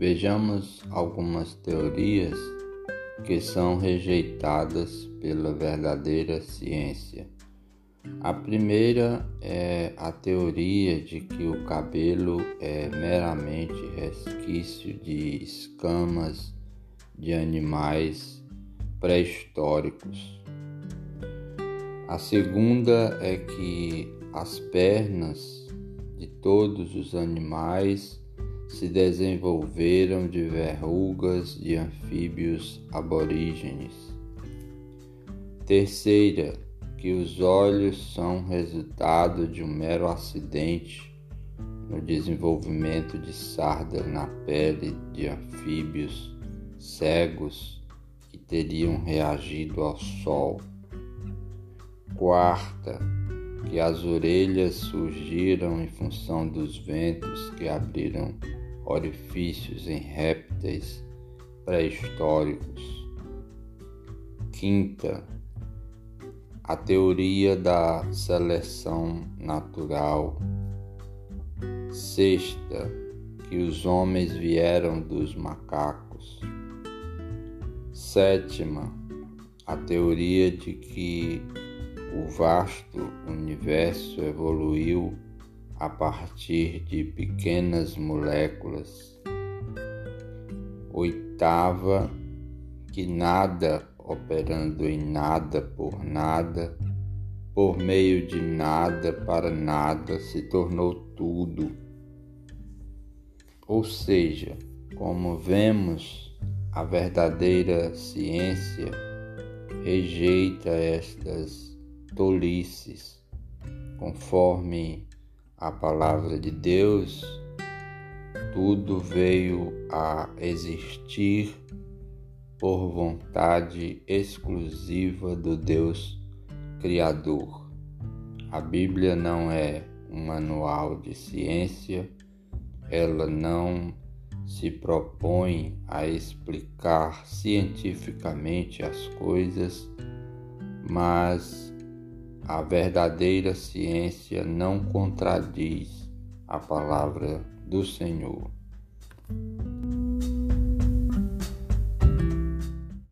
Vejamos algumas teorias que são rejeitadas pela verdadeira ciência. A primeira é a teoria de que o cabelo é meramente resquício de escamas de animais pré-históricos. A segunda é que as pernas de todos os animais se desenvolveram de verrugas de anfíbios aborígenes. Terceira, que os olhos são resultado de um mero acidente no desenvolvimento de sardas na pele de anfíbios cegos que teriam reagido ao sol. Quarta, que as orelhas surgiram em função dos ventos que abriram orifícios em répteis pré-históricos. Quinta, a teoria da seleção natural. Sexta, que os homens vieram dos macacos. Sétima, a teoria de que o vasto universo evoluiu a partir de pequenas moléculas. Oitava, que nada operando em nada por nada, por meio de nada para nada, se tornou tudo. Ou seja, como vemos, a verdadeira ciência rejeita estas tolices, conforme a palavra de Deus, tudo veio a existir por vontade exclusiva do Deus Criador. A Bíblia não é um manual de ciência, ela não se propõe a explicar cientificamente as coisas, mas a verdadeira ciência não contradiz a palavra do Senhor.